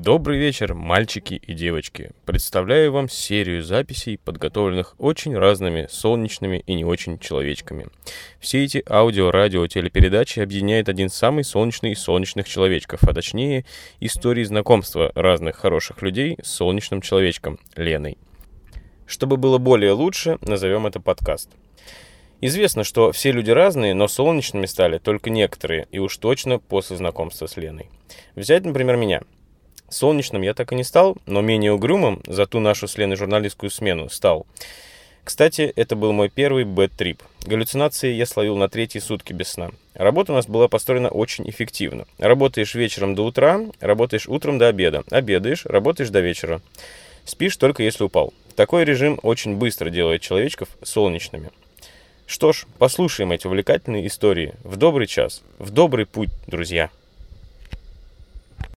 Добрый вечер, мальчики и девочки. Представляю вам серию записей, подготовленных очень разными солнечными и не очень человечками. Все эти аудио, радио, телепередачи объединяет один самый солнечный из солнечных человечков, а точнее истории знакомства разных хороших людей с солнечным человечком, Леной. Чтобы было более лучше, назовем это подкаст. Известно, что все люди разные, но солнечными стали только некоторые, и уж точно после знакомства с Леной. Взять, например, меня – Солнечным я так и не стал, но менее угрюмым за ту нашу с Леной журналистскую смену стал. Кстати, это был мой первый бэт-трип. Галлюцинации я словил на третьи сутки без сна. Работа у нас была построена очень эффективно. Работаешь вечером до утра, работаешь утром до обеда, обедаешь, работаешь до вечера. Спишь только если упал. Такой режим очень быстро делает человечков солнечными. Что ж, послушаем эти увлекательные истории в добрый час, в добрый путь, друзья.